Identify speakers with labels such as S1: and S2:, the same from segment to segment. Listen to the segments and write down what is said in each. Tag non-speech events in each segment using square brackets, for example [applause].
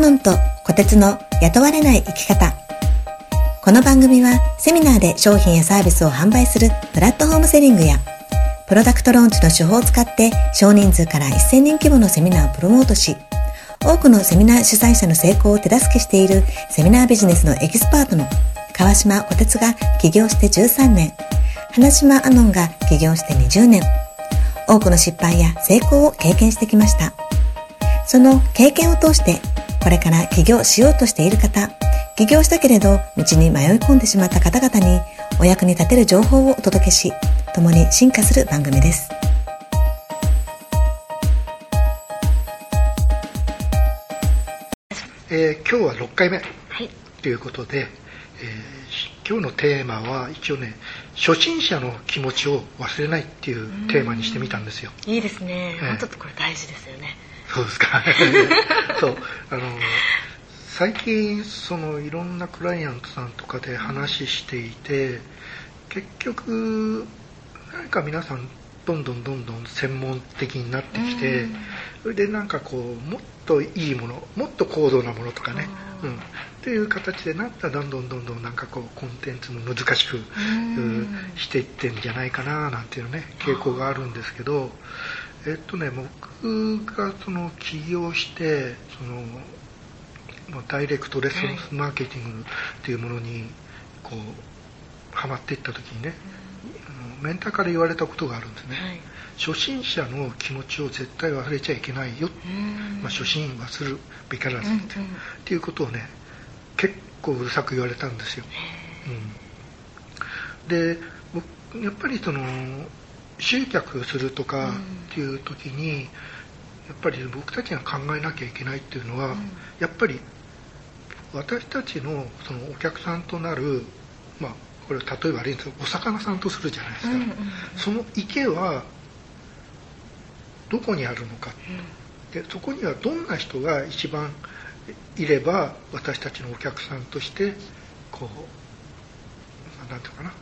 S1: ノンと小鉄の雇われない生き方。この番組はセミナーで商品やサービスを販売する platform selling や product launch の手法を使って少人数から1000人規模のセミナーをプロモートし、多くのセミナー主催者の成功を手助けしているセミナービジネスのエキスパートの川島小鉄が起業して13年、花島アノンが起業して20年、多くの失敗や成功を経験してきました。その経験を通して、これから起業しようとしている方、起業したけれど道に迷い込んでしまった方々にお役に立てる情報をお届けし、共に進化する番組です。
S2: えー、今日は6回目。ということで、はい、えー、今日のテーマは一応ね初心者の気持ちを忘れないっていうテーマにしてみたんですよ。
S1: いいですね、えー、ちょっとこれ大事ですよね
S2: そうですか。[laughs] そう。あの最近そのいろんなクライアントさんとかで話していて結局何か皆さんどんどんどんどん専門的になってきて、それでなんかこうもっといいものもっと高度なものとかね、うん、っていう形でなったらどんどんどんどんなんかこうコンテンツも難しくしていってんじゃないかななんていうね傾向があるんですけどえっとね僕がその起業してそのダイレクトレスポンスマーケティングっていうものにこうハマっていった時にね、メンターから言われたことがあるんですね、はい、初心者の気持ちを絶対忘れちゃいけないよ、まあ、初心忘るべからずって,、っていうことをね結構うるさく言われたんですよ、うん、でやっぱりその集客するとかっていう時に、やっぱり僕たちが考えなきゃいけないっていうのは、やっぱり私たちのそのお客さんとなる、まあ、これ例えば悪いんですけどお魚さんとするじゃないですか、うんうんうん、その池はどこにあるのか、うん、でそこにはどんな人が一番いれば私たちのお客さんとしてこう何て言うかな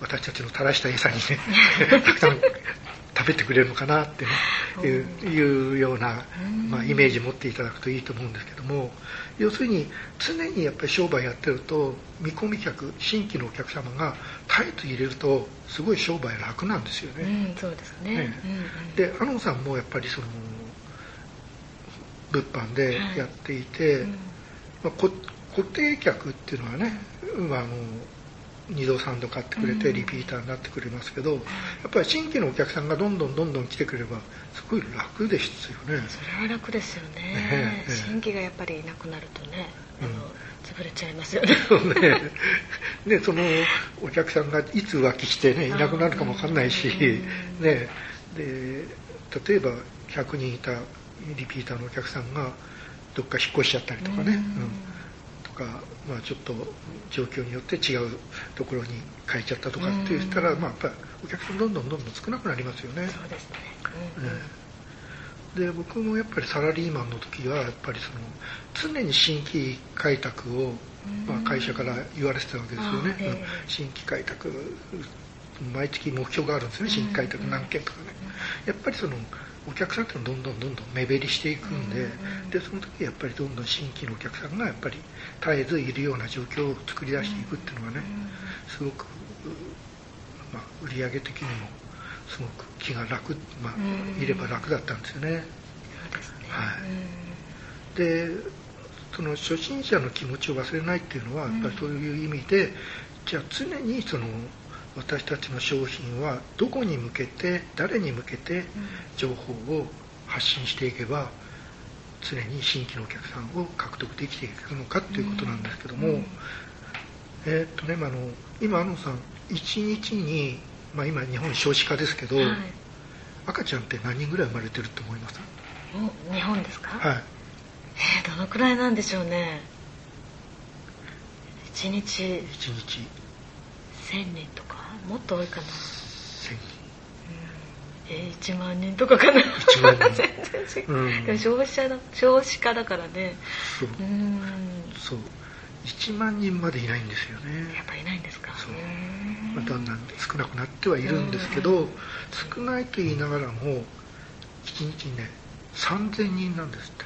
S2: 私たちの垂らした餌にね [laughs] たくさん食べてくれるのかなってねいういうような、まあ、イメージ持っていただくといいと思うんですけども要するに常にやっぱり商売やってると見込み客新規のお客様が絶えず入れるとすごい商売楽なんですよね。
S1: うん、そうですね、ね。
S2: うんうん、でアノンさんもやっぱりその物販でやっていて、はいうん、まあ、固定客っていうのはね、まあ、あの2度3度買ってくれてリピーターになってくれますけど、やっぱり新規のお客さんがどんどんどんどん来てくればすごい楽ですよね。
S1: それは楽ですよね、ね、新規がやっぱりいなくなるとね、あの、潰れちゃいますよね。ね。
S2: ねそのお客さんがいつ浮気してねいなくなるかもわかんないし、ね。で例えば100人いたリピーターのお客さんがどっか引っ越しちゃったりとかね、うん。か、まあ、ちょっと状況によって違うところに変えちゃったとかって言ったら、まあ、やっぱりお客さんどんどんどんどん少なくなりますよね。
S1: そうですね、
S2: うん、で僕もやっぱりサラリーマンの時はやっぱりその常に新規開拓を、まあ、会社から言われてたわけですよね、えー、新規開拓毎月目標があるんですね。新規開拓何件とかね、やっぱりそのお客さんっていうのはどんどんどんどん目減りしていくんで,、でその時やっぱりどんどん新規のお客さんがやっぱり絶えずいるような状況を作り出していくっていうのがねすごく、まあ、売上的にもすごく気が楽、まあ、いれば楽だったんですよね。はい、でその初心者の気持ちを忘れないっていうのはやっぱりそういう意味でじゃあ常にその私たちの商品はどこに向けて誰に向けて情報を発信していけば常に新規のお客さんを獲得できていくのかということなんですけども、うん、えー、っとね、あの今、あのさん1日に、まあ、今日本少子化ですけど、はい、赤ちゃんって何人ぐらい生まれてると思います？
S1: 日本ですか？
S2: はい。
S1: えー、どのくらいなんでしょうね。1日。1
S2: 日。
S1: 1000人とかもっと多いかな。1000
S2: 人
S1: えー、1万人とかかな。1万人。[laughs] 全然違う、うん、でも消費者だ少子化だからね。
S2: そう。うん。そう。1万人までいないんですよね。
S1: やっぱいないんですか。そう、
S2: まあ、だんだん少なくなってはいるんですけど少ないと言いながらも1日にね3000人なんですって。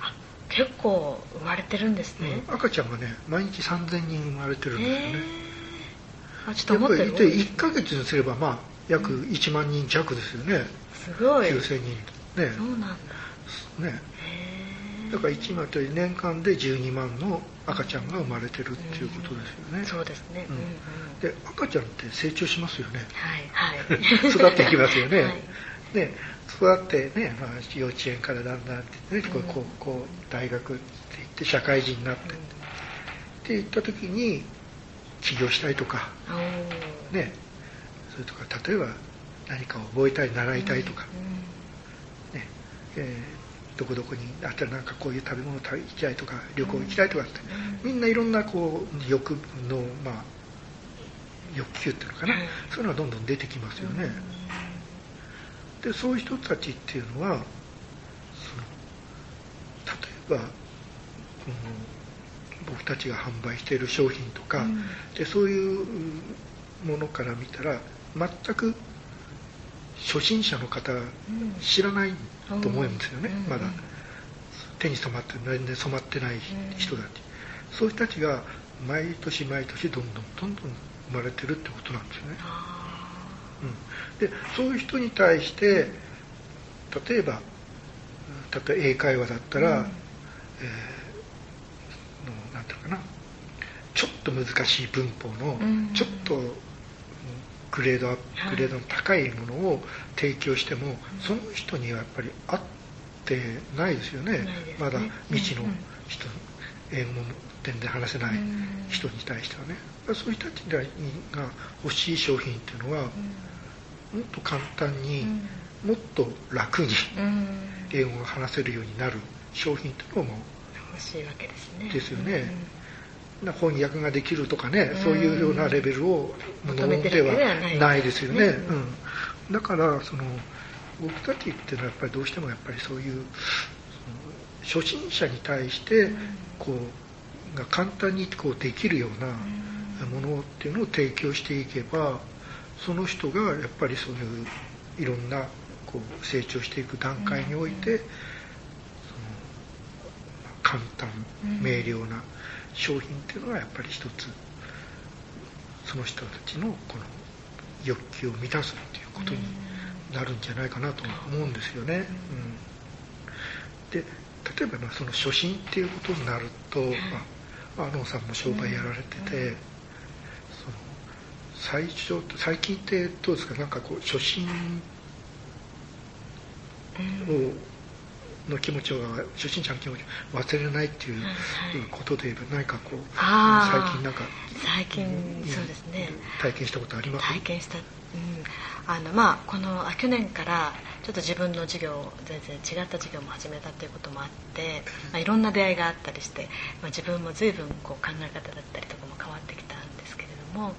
S3: 結構生まれてるんですね、
S2: うん、赤ちゃんがね毎日3000人生まれてるんですよね、
S3: あちょっと思ってる。
S2: で1か月にすればまあ約1万人弱ですよね、
S3: すごい。
S2: 9000人ね。
S3: そうなんだ。
S2: ね。だから1万と年間で12万の赤ちゃんが生まれてるっていうことですよね、
S3: うん、そうですね、うん、
S2: で赤ちゃんって成長しますよね。
S3: はいはい。
S2: 育っていきますよね、[laughs] はい、ね。育ってね、まあ、幼稚園からだんだんってね、うん、高校大学って言って社会人になって、っていった時に起業したいとか。ねそれとか例えば何かを覚えたい習いたいとか、ねえー、どこどこにあったらなんかこういう食べ物食べきたいとか旅行行きたいとかって、みんないろんなこう欲のまあ欲求っていうのかな、そういうのがどんどん出てきますよね、でそういう人たちっていうのはその例えばこの僕たちが販売している商品とか、でそういうものから見たら全く初心者の方知らないと思うんですよね、まだ。手に染まって全然染まってない人たち、そういう人たちが毎年毎年どんどんどんどん生まれてるってことなんですよね、うん、でそういう人に対して例えば例えば英会話だったら、うん、えー、のなんていうかな。ちょっと難しい文法のちょっとグレードグレードの高いものを提供しても、その人にはやっぱり合ってないですよね、ね、まだ未知の人、英語も点で話せない人に対してはね、そういう人たちが欲しい商品っていうのは、もっと簡単に、もっと楽に英語が話せるようになる商品っていうのも
S3: 欲しいわけですね。
S2: ですよね。翻訳ができるとかね、そういうようなレベルを求めてはないですよね。うん、だからその僕たちっていうのはやっぱりどうしてもやっぱりそういう初心者に対してこうが簡単にこうできるようなものっていうのを提供していけばその人がやっぱりそういういろんなこう成長していく段階において、簡単明瞭な商品っていうのがやっぱり一つその人たちのこの欲求を満たすっていうことになるんじゃないかなと思うんですよね。うん、で例えばその初心っていうことになると、まあ、野さんも商売やられてて、その最初最近ってどうですか？なんかこう初心をの気持ちを初心者の気持ちを忘れないっていうことで言えば何かこう最近なんか
S3: 最近そうですね。
S2: 体験したことあります？
S3: 体験した、うん、あのまあこの去年からちょっと自分の授業全然違った授業も始めたっていうこともあって、まあ、いろんな出会いがあったりして、まあ、自分も随分こう考え方だったりとかも変わってきたんですけれども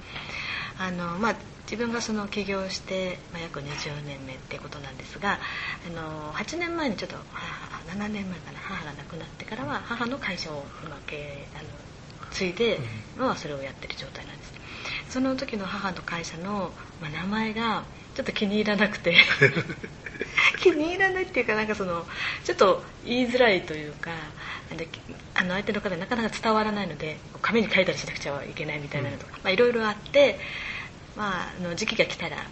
S3: あのまあ自分がその起業して、まあ、約20年目っていうことなんですがあの8年前にちょっと7年前かな母が亡くなってからは母の会社を今経営あの継いで今はそれをやってる状態なんです。その時の母の会社の、まあ、名前がちょっと気に入らなくて [laughs] [laughs] 気に入らないっていうかなんかそのちょっと言いづらいというかあの相手の方になかなか伝わらないので紙に書いたりしなくちゃいけないみたいなのとかいろいろあってまあ、あの時期が来たらあの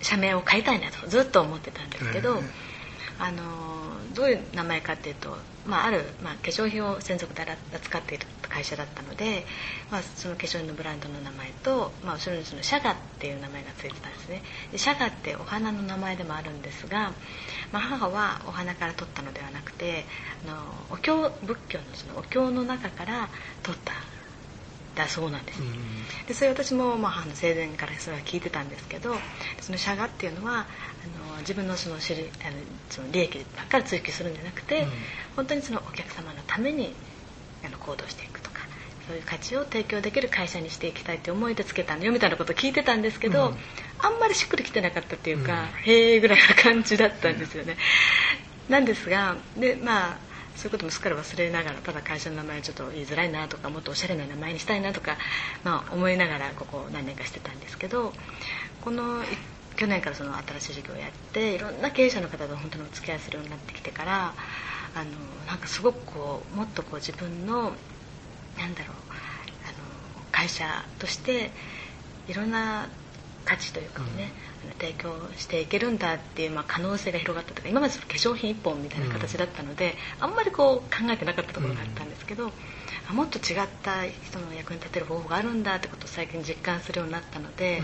S3: 社名を変えたいなとずっと思ってたんですけど、あのどういう名前かっていうと、まあ、ある、まあ、化粧品を専属で扱っている会社だったので、まあ、その化粧品のブランドの名前と、まあ、後ろにそのシャガっていう名前がついてたんですね。でシャガってお花の名前でもあるんですが、まあ、母はお花から取ったのではなくてあのお経仏教のそのお経の中から取っただそうなんです、でそれ私も、まあ、あの生前からそれは聞いてたんですけどその社がっていうのはあの自分のその知りあのその利益ばっかり追求するんじゃなくて、うん、本当にそのお客様のためにあの行動していくそういう価値を提供できる会社にしていきたいって思いでつけたのよみたいなことを聞いてたんですけど、うん、あんまりしっくりきてなかったっていうか、うん、へえぐらいな感じだったんですよね。なんですがでまあそういうこともすっかり忘れながらただ会社の名前ちょっと言いづらいなとかもっとおしゃれな名前にしたいなとか、まあ、思いながらここ何年かしてたんですけどこの去年からその新しい授業をやっていろんな経営者の方と本当にお付き合いするようになってきてからあのなんかすごくこうもっとこう自分のなんだろうあの会社としていろんな価値というかね、うん、提供していけるんだっていう、まあ、可能性が広がったとか今までその化粧品一本みたいな形だったので、うん、あんまりこう考えてなかったところがあったんですけど、うん、もっと違った人の役に立てる方法があるんだってことを最近実感するようになったので、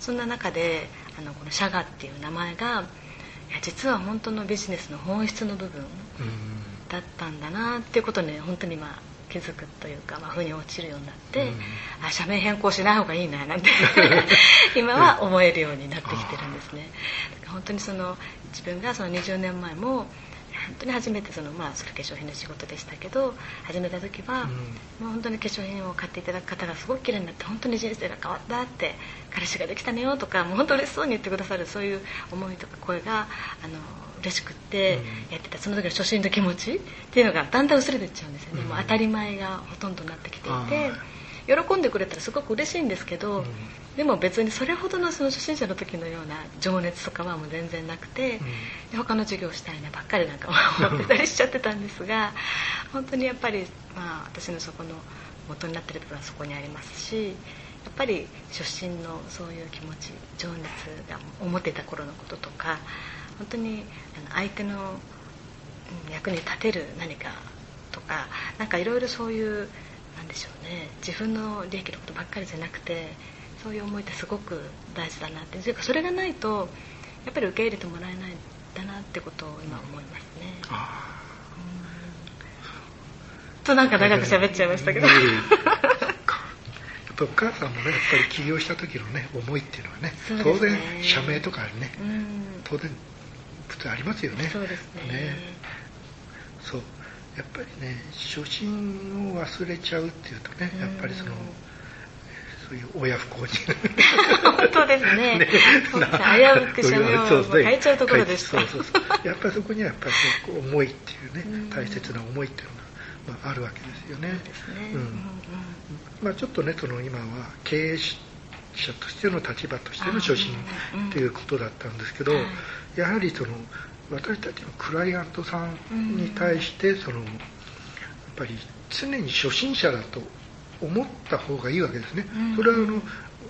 S3: そんな中であのこのシャガっていう名前がいや実は本当のビジネスの本質の部分だったんだなっていうことに本当に今気づくというか、まあ、腑に落ちるようになって、うん、あ社名変更しない方がいいななんて [laughs] 今は思えるようになってきてるんですね。本当にその自分がその20年前も本当に初めてその、まあ、それ化粧品の仕事でしたけど始めた時は、うん、もう本当に化粧品を買っていただく方がすごく綺麗になって本当に人生が変わったって彼氏ができたねよとかもう本当嬉しそうに言ってくださるそういう思いとか声があの嬉しくってやってたその時の初心の気持ちっていうのがだんだん薄れていっちゃうんですよね、もう当たり前がほとんどになってきていて喜んでくれたらすごく嬉しいんですけど、でも別にそれほどのその初心者の時のような情熱とかはもう全然なくて、で他の授業をしたいなばっかりなんか思ってたりしちゃってたんですが本当にやっぱり、まあ、私のそこの元になってる部分はそこにありますしやっぱり初心のそういう気持ち情熱が思っていた頃のこととか本当に相手の役に立てる何かとかなんかいろいろそういうなんでしょうね自分の利益のことばっかりじゃなくてそういう思いってすごく大事だなって。いうかそれがないとやっぱり受け入れてもらえないんだなってことを今思いますね。となんか長く喋っちゃいましたけど。
S2: お母さんもねやっぱり起業した時のね思いっていうのはね、ね、当然社名とかね、当然普通ありますよね。
S3: そうですね。ね。
S2: そう。やっぱりね初心を忘れちゃうっていうとねやっぱりそのそういう親不幸に
S3: 本当ですね。ね。危うく社名を変えちゃうところでしたそうそう
S2: そう。やっぱりそこにはやっぱり思いっていうね大切な思いっていうのが、まあ、あるわけですよね。まあ、ちょっとねその今は経営者としての立場としての初心っていうことだったんですけど、やはりその私たちのクライアントさんに対してそのやっぱり常に初心者だと思った方がいいわけですね、それはあの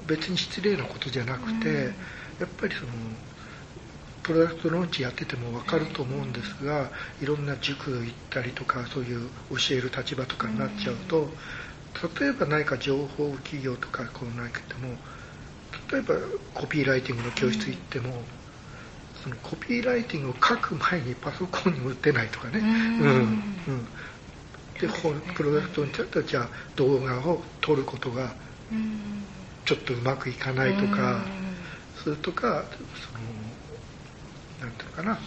S2: 別に失礼なことじゃなくて、やっぱりそのプロダクトローンチやってても分かると思うんですがいろんな塾行ったりとかそういう教える立場とかになっちゃうと例えば何か情報企業とかこう何かでも例えばコピーライティングの教室行っても、そのコピーライティングを書く前にパソコンに打てないとかね、うん、うん、でプロダクトにちょっとじゃあ動画を撮ることがちょっとうまくいかないとか、それとかそのなんていうのかな、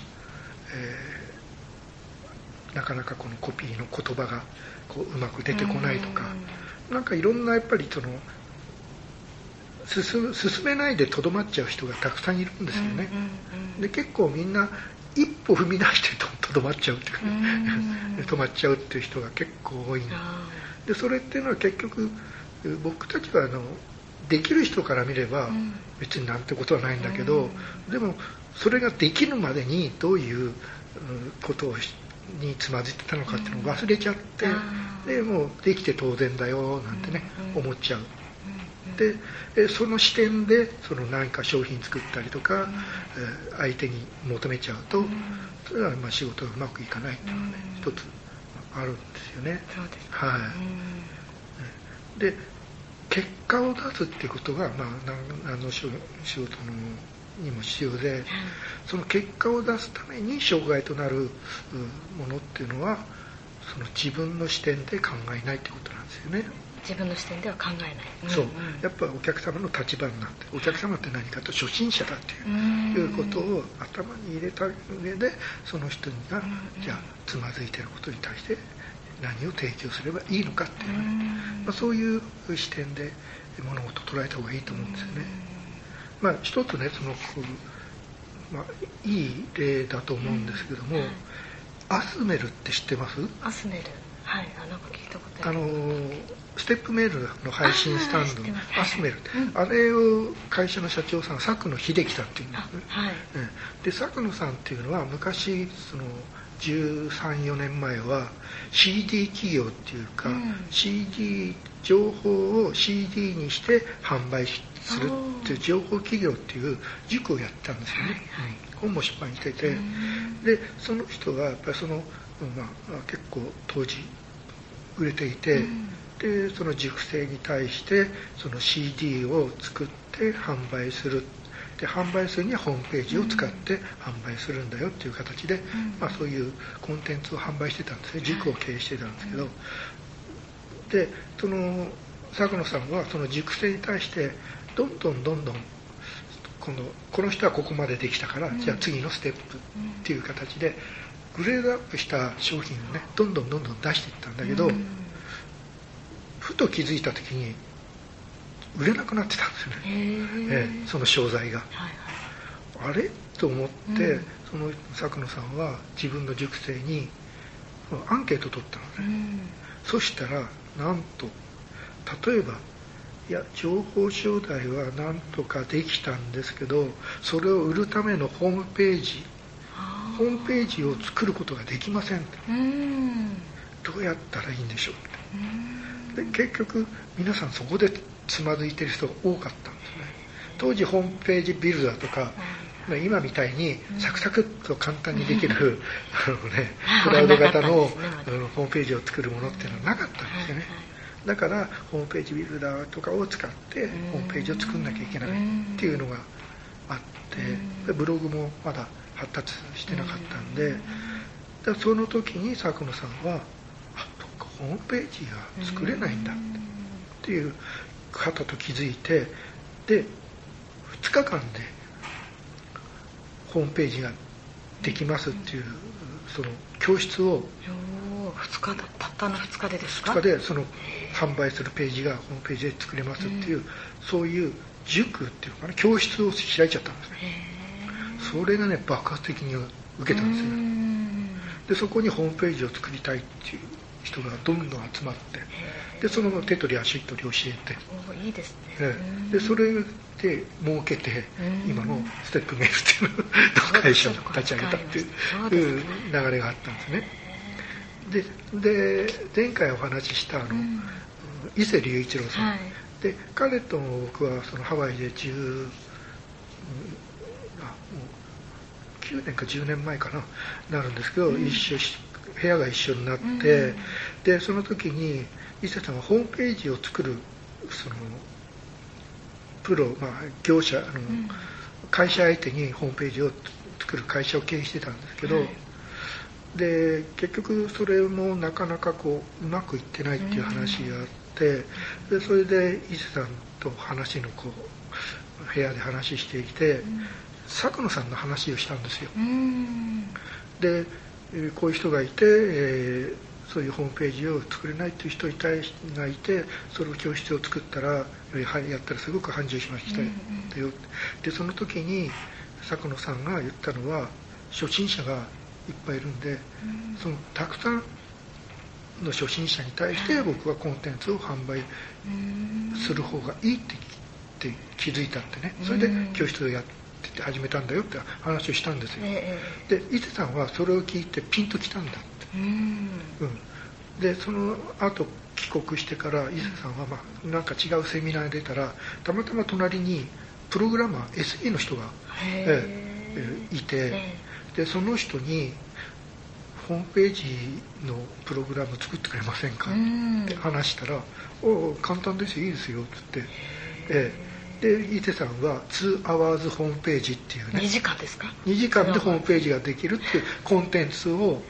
S2: えー、なかなかこのコピーの言葉がこううまく出てこないとか、なんかいろんなやっぱりその進進めないでとどまっちゃう人がたくさんいるんですよね、で結構みんな一歩踏み出してとどまっちゃうっていうか、ね、止まっちゃうっていう人が結構多いでそれっていうのは結局僕たちはあのできる人から見れば別になんてことはないんだけど、でもそれができるまでにどういうことをにつまずいてたのかっていうのを忘れちゃって、でもうできて当然だよなんてね、思っちゃうでその視点でその何か商品作ったりとか、うん、相手に求めちゃうと、うん、それはまあ仕事がうまくいかないっていうのがね、一つあるんですよね。はい、で結果を出すっていうことが、まあ、何の仕事のにも必要で、その結果を出すために障害となるものっていうのはその自分の視点で考えないってことなんですよね。
S3: 自分の視点では考えない、
S2: そう、やっぱお客様の立場になってお客様って何かと初心者だっていういうことを頭に入れた上でその人が、じゃあつまずいてることに対して何を提供すればいいのかっていう、ね、まあ、そういう視点で物事を捉えた方がいいと思うんですよね。まあ、一つねその、まあ、いい例だと思うんですけども、アスメルって知ってます？
S3: アスメル。はい。あなんか聞いたことある。
S2: あのステップメールの配信スタンドアスメル、あれを会社の社長さん佐久野秀樹さんっていうんですね、はい、で佐久野さんっていうのは昔その134年前は CD 企業っていうか、
S3: うん。
S2: CD 情報を CD にして販売するっていう情報企業っていう塾をやってたんですよね、うん本も出版してて、でその人がやっぱりその、うんまあ、結構当時売れていて、でその塾生に対してその CD を作って販売する。で販売するにはホームページを使って販売するんだよっていう形で、まあ、そういうコンテンツを販売してたんですね。塾を経営してたんですけど、でその佐野さんはその塾生に対してどんどんどんどんこのこの人はここまでできたから、じゃあ次のステップっていう形でグレードアップした商品をねどんどんどんどん出していったんだけど、ふと気づいた時に売れなくなってたんですよね、ええその商材が。あれ？と思って、その佐久野さんは自分の塾生にアンケートを取ったのね、そしたらなんと例えばいや情報商材はなんとかできたんですけどそれを売るためのホームページホームページを作ることができませんどうやったらいいんでしょうで結局皆さんそこでつまずいてる人が多かったんですね。当時ホームページビルダーとか、まあ今みたいにサクサクっと簡単にできる、あのね、[laughs] クラウド型のあのホームページを作るものっていうのはなかったんですよね、だからホームページビルダーとかを使ってホームページを作んなきゃいけないっていうのがあってでブログもまだ発達してなかったんででその時に佐久野さんはホームページが作れないんだっていう方と気づいてで2日間でホームページができますっていうその教室を
S3: 2日だたったの2日でですか
S2: ？2日でその販売するページがホームページで作れますっていう、そういう塾っていうのかな？教室を開いちゃったんですねそれがね爆発的に受けたんですよ。でそこにホームページを作りたいっていう人がどんどん集まってでその手取り足取り教えて、
S3: おいいですね。
S2: ええ。でそれで儲けて今のステップメールっていうのを会社を立ち上げたっていう流れがあったんですね。でで前回お話ししたあの、伊勢隆一郎さん、
S3: はい。
S2: で彼と僕はそのハワイで10うんあもう9年か10年前かななるんですけど、一緒し部屋が一緒になって、でその時に伊勢さんはホームページを作るそのプロ、まあ、業者あの、会社相手にホームページを作る会社を経営してたんですけど、
S3: はい。
S2: で結局それもなかなかこううまくいってないっていう話があって、でそれで伊勢さんと話のこう部屋で話していて、佐久野さんの話をしたんですよ。
S3: うん。
S2: で、えーこういう人がいて、えーそういうホームページを作れないっていう人いたいがいてそれを教室を作ったらやったらすごく繁盛しましたよ、でその時に佐久野さんが言ったのは初心者がいっぱいいるんで、そのたくさんの初心者に対して僕はコンテンツを販売する方がいいってって気づいたってね。それで教室をやってて始めたんだよって話をしたんですよ、
S3: え
S2: で伊勢さんはそれを聞いてピンときたんだって、
S3: えうん。
S2: うん、でその後帰国してから伊勢さんは、まあ、なんか違うセミナーに出たらたまたま隣にプログラマー SE の人が、
S3: へ
S2: え。ええいて、
S3: え
S2: でその人にホームページのプログラム作ってくれませんか
S3: うん。
S2: って話したら「おお簡単ですよいいですよ」っつって、ええで伊勢さんは2 hours ホームページっていうね。
S3: 2時間ですか
S2: ？2時間でホームページができるっていうコンテンツを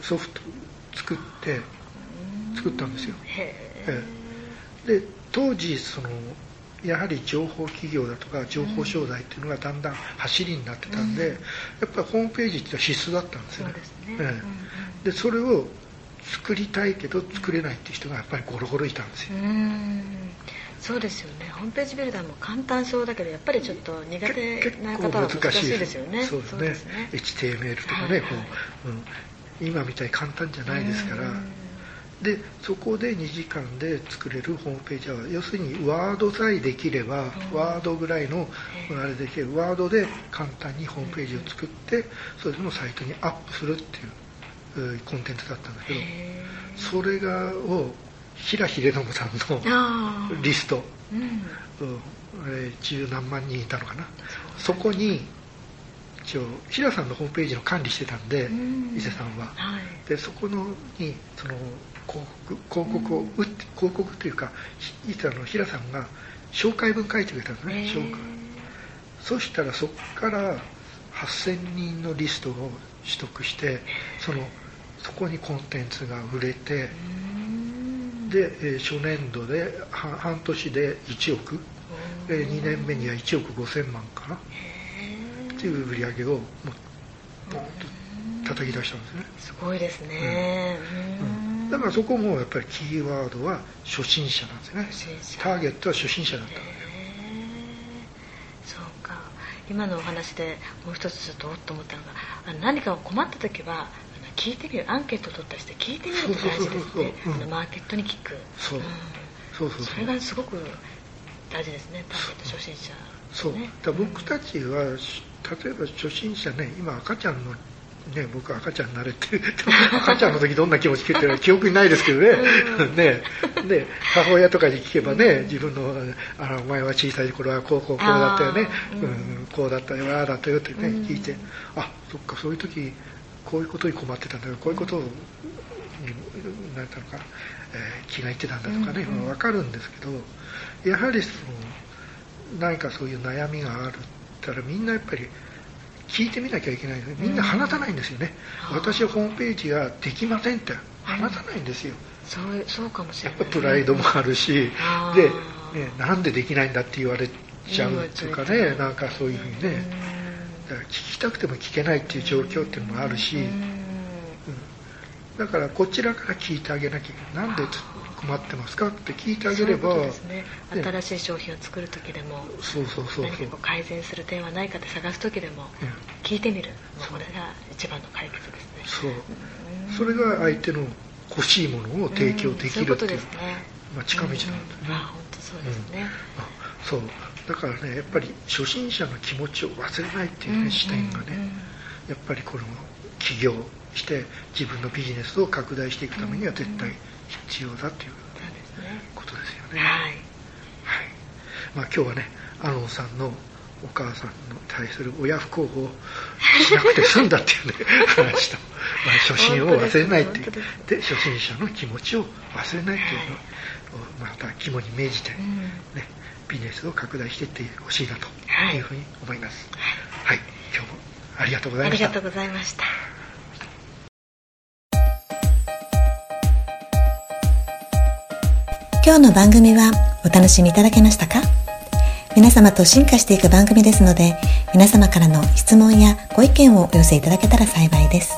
S2: ソフト作って作ったんですよ、
S3: へ
S2: ええ。で当時そのやはり情報企業だとか情報商材っていうのがだんだん走りになってたんで、やっぱりホームページっていうのは必須だったんですよね。
S3: そうん
S2: それを作りたいけど作れないっていう人がやっぱりゴロゴロいたんですよ、
S3: うんそうですよね。ホームページビルダーも簡単そうだけどやっぱりちょっと苦
S2: け
S3: 手
S2: 結
S3: な
S2: 構
S3: 方は難し
S2: い
S3: いですよね。
S2: そうですね。HTML とかね、
S3: はい。はい
S2: こううん、今みたいに簡単じゃないですから、でそこで2時間で作れるホームページは要するにワードさえできれば、ワードぐらいのあれできる。ワードで簡単にホームページを作ってそれでもサイトにアップするっていうコンテンツだったんだけど。それがを平秀信さんのリスト、うん。うん。えー、十何万人いたのかな。そこに一応平さんのホームページの管理してたんで、伊勢さんは、はい、でそこのにその広告広告を打って広告というか伊勢の平さんが紹介文書いてくれたんですね紹介。そしたらそこから8000人のリストを取得してそのそこにコンテンツが売れてで、えー、初年度で半年で1億、えー、2年目には1億5000万かな。っていう売り上げをもうボンと叩き出したんですね。
S3: すごいですね、
S2: うん。うん、だからそこもやっぱりキーワードは初心者なんですね。ターゲットは初心者だった。ので
S3: そうか。今のお話でもう一つちょっとおっと思ったのが何か困った時は聞いてみるアンケートを取ったりして聞いてみるって大事ですねマーケットに聞く。
S2: そう,、そうそう
S3: それがすごく大事ですねターゲット初心者、ね、
S2: そう。だ僕たちは例えば初心者ね今赤ちゃんのね、僕赤ちゃんになれて [laughs] 赤ちゃんの時どんな気持ちって [laughs] 記憶にないですけどね。ね。で母親とかに聞けばね自分のあの「お前は小さい頃はこうこうこうだったよね、うん、こうだったよああだったよ」ってね聞いてあそっかそういう時こういうことに困ってたんだよこういうことに何ていうのか、えー、気がいってたんだとかね、うんうん、分かるんですけどやはりその何かそういう悩みがあるったらみんなやっぱり聞いてみなきゃいけないみんな話さないんですよね、うん、私はホームページができませんって話さないんですよ、
S3: そうそうかもしれない、
S2: やっぱプライドもあるしで、ね、なんでできないんだって言われちゃうっていうかね、なんかそういうふうにね、だから聞きたくても聞けないっていう状況っていうのもあるし、うん、だからこちらから聞いてあげなきゃなんで困ってますかって聞いてあげれば、ね、
S3: 新しい商品を作る時でも
S2: そうそうそう
S3: 何か改善する点はないかって探す時でも聞いてみる、うん、これが一番の解決です
S2: ね。そう。それが相手の欲しいものを提供できるっていう,、まあ、近道なんだね、
S3: うん、あ本当そうですね、
S2: そうだからねやっぱり初心者の気持ちを忘れないっていうね、視点がね、やっぱりこの起業して自分のビジネスを拡大していくためには絶対必要だということですよね。はい、はい。まあ、今日はねアロンさんのお母さんの対する親不孝をしなくて済んだっていうね話と、[laughs] まあ、初心を忘れないっていう。で初心者の気持ちを忘れないっていうのをまた肝に銘じてね、ビジネスを拡大していってほしいなというふうに思います、はい、はい、今日もありがとうございました。
S3: ありがとうございました。
S1: 今日の番組はお楽しみいただけましたか？皆様と進化していく番組ですので皆様からの質問やご意見をお寄せいただけたら幸いです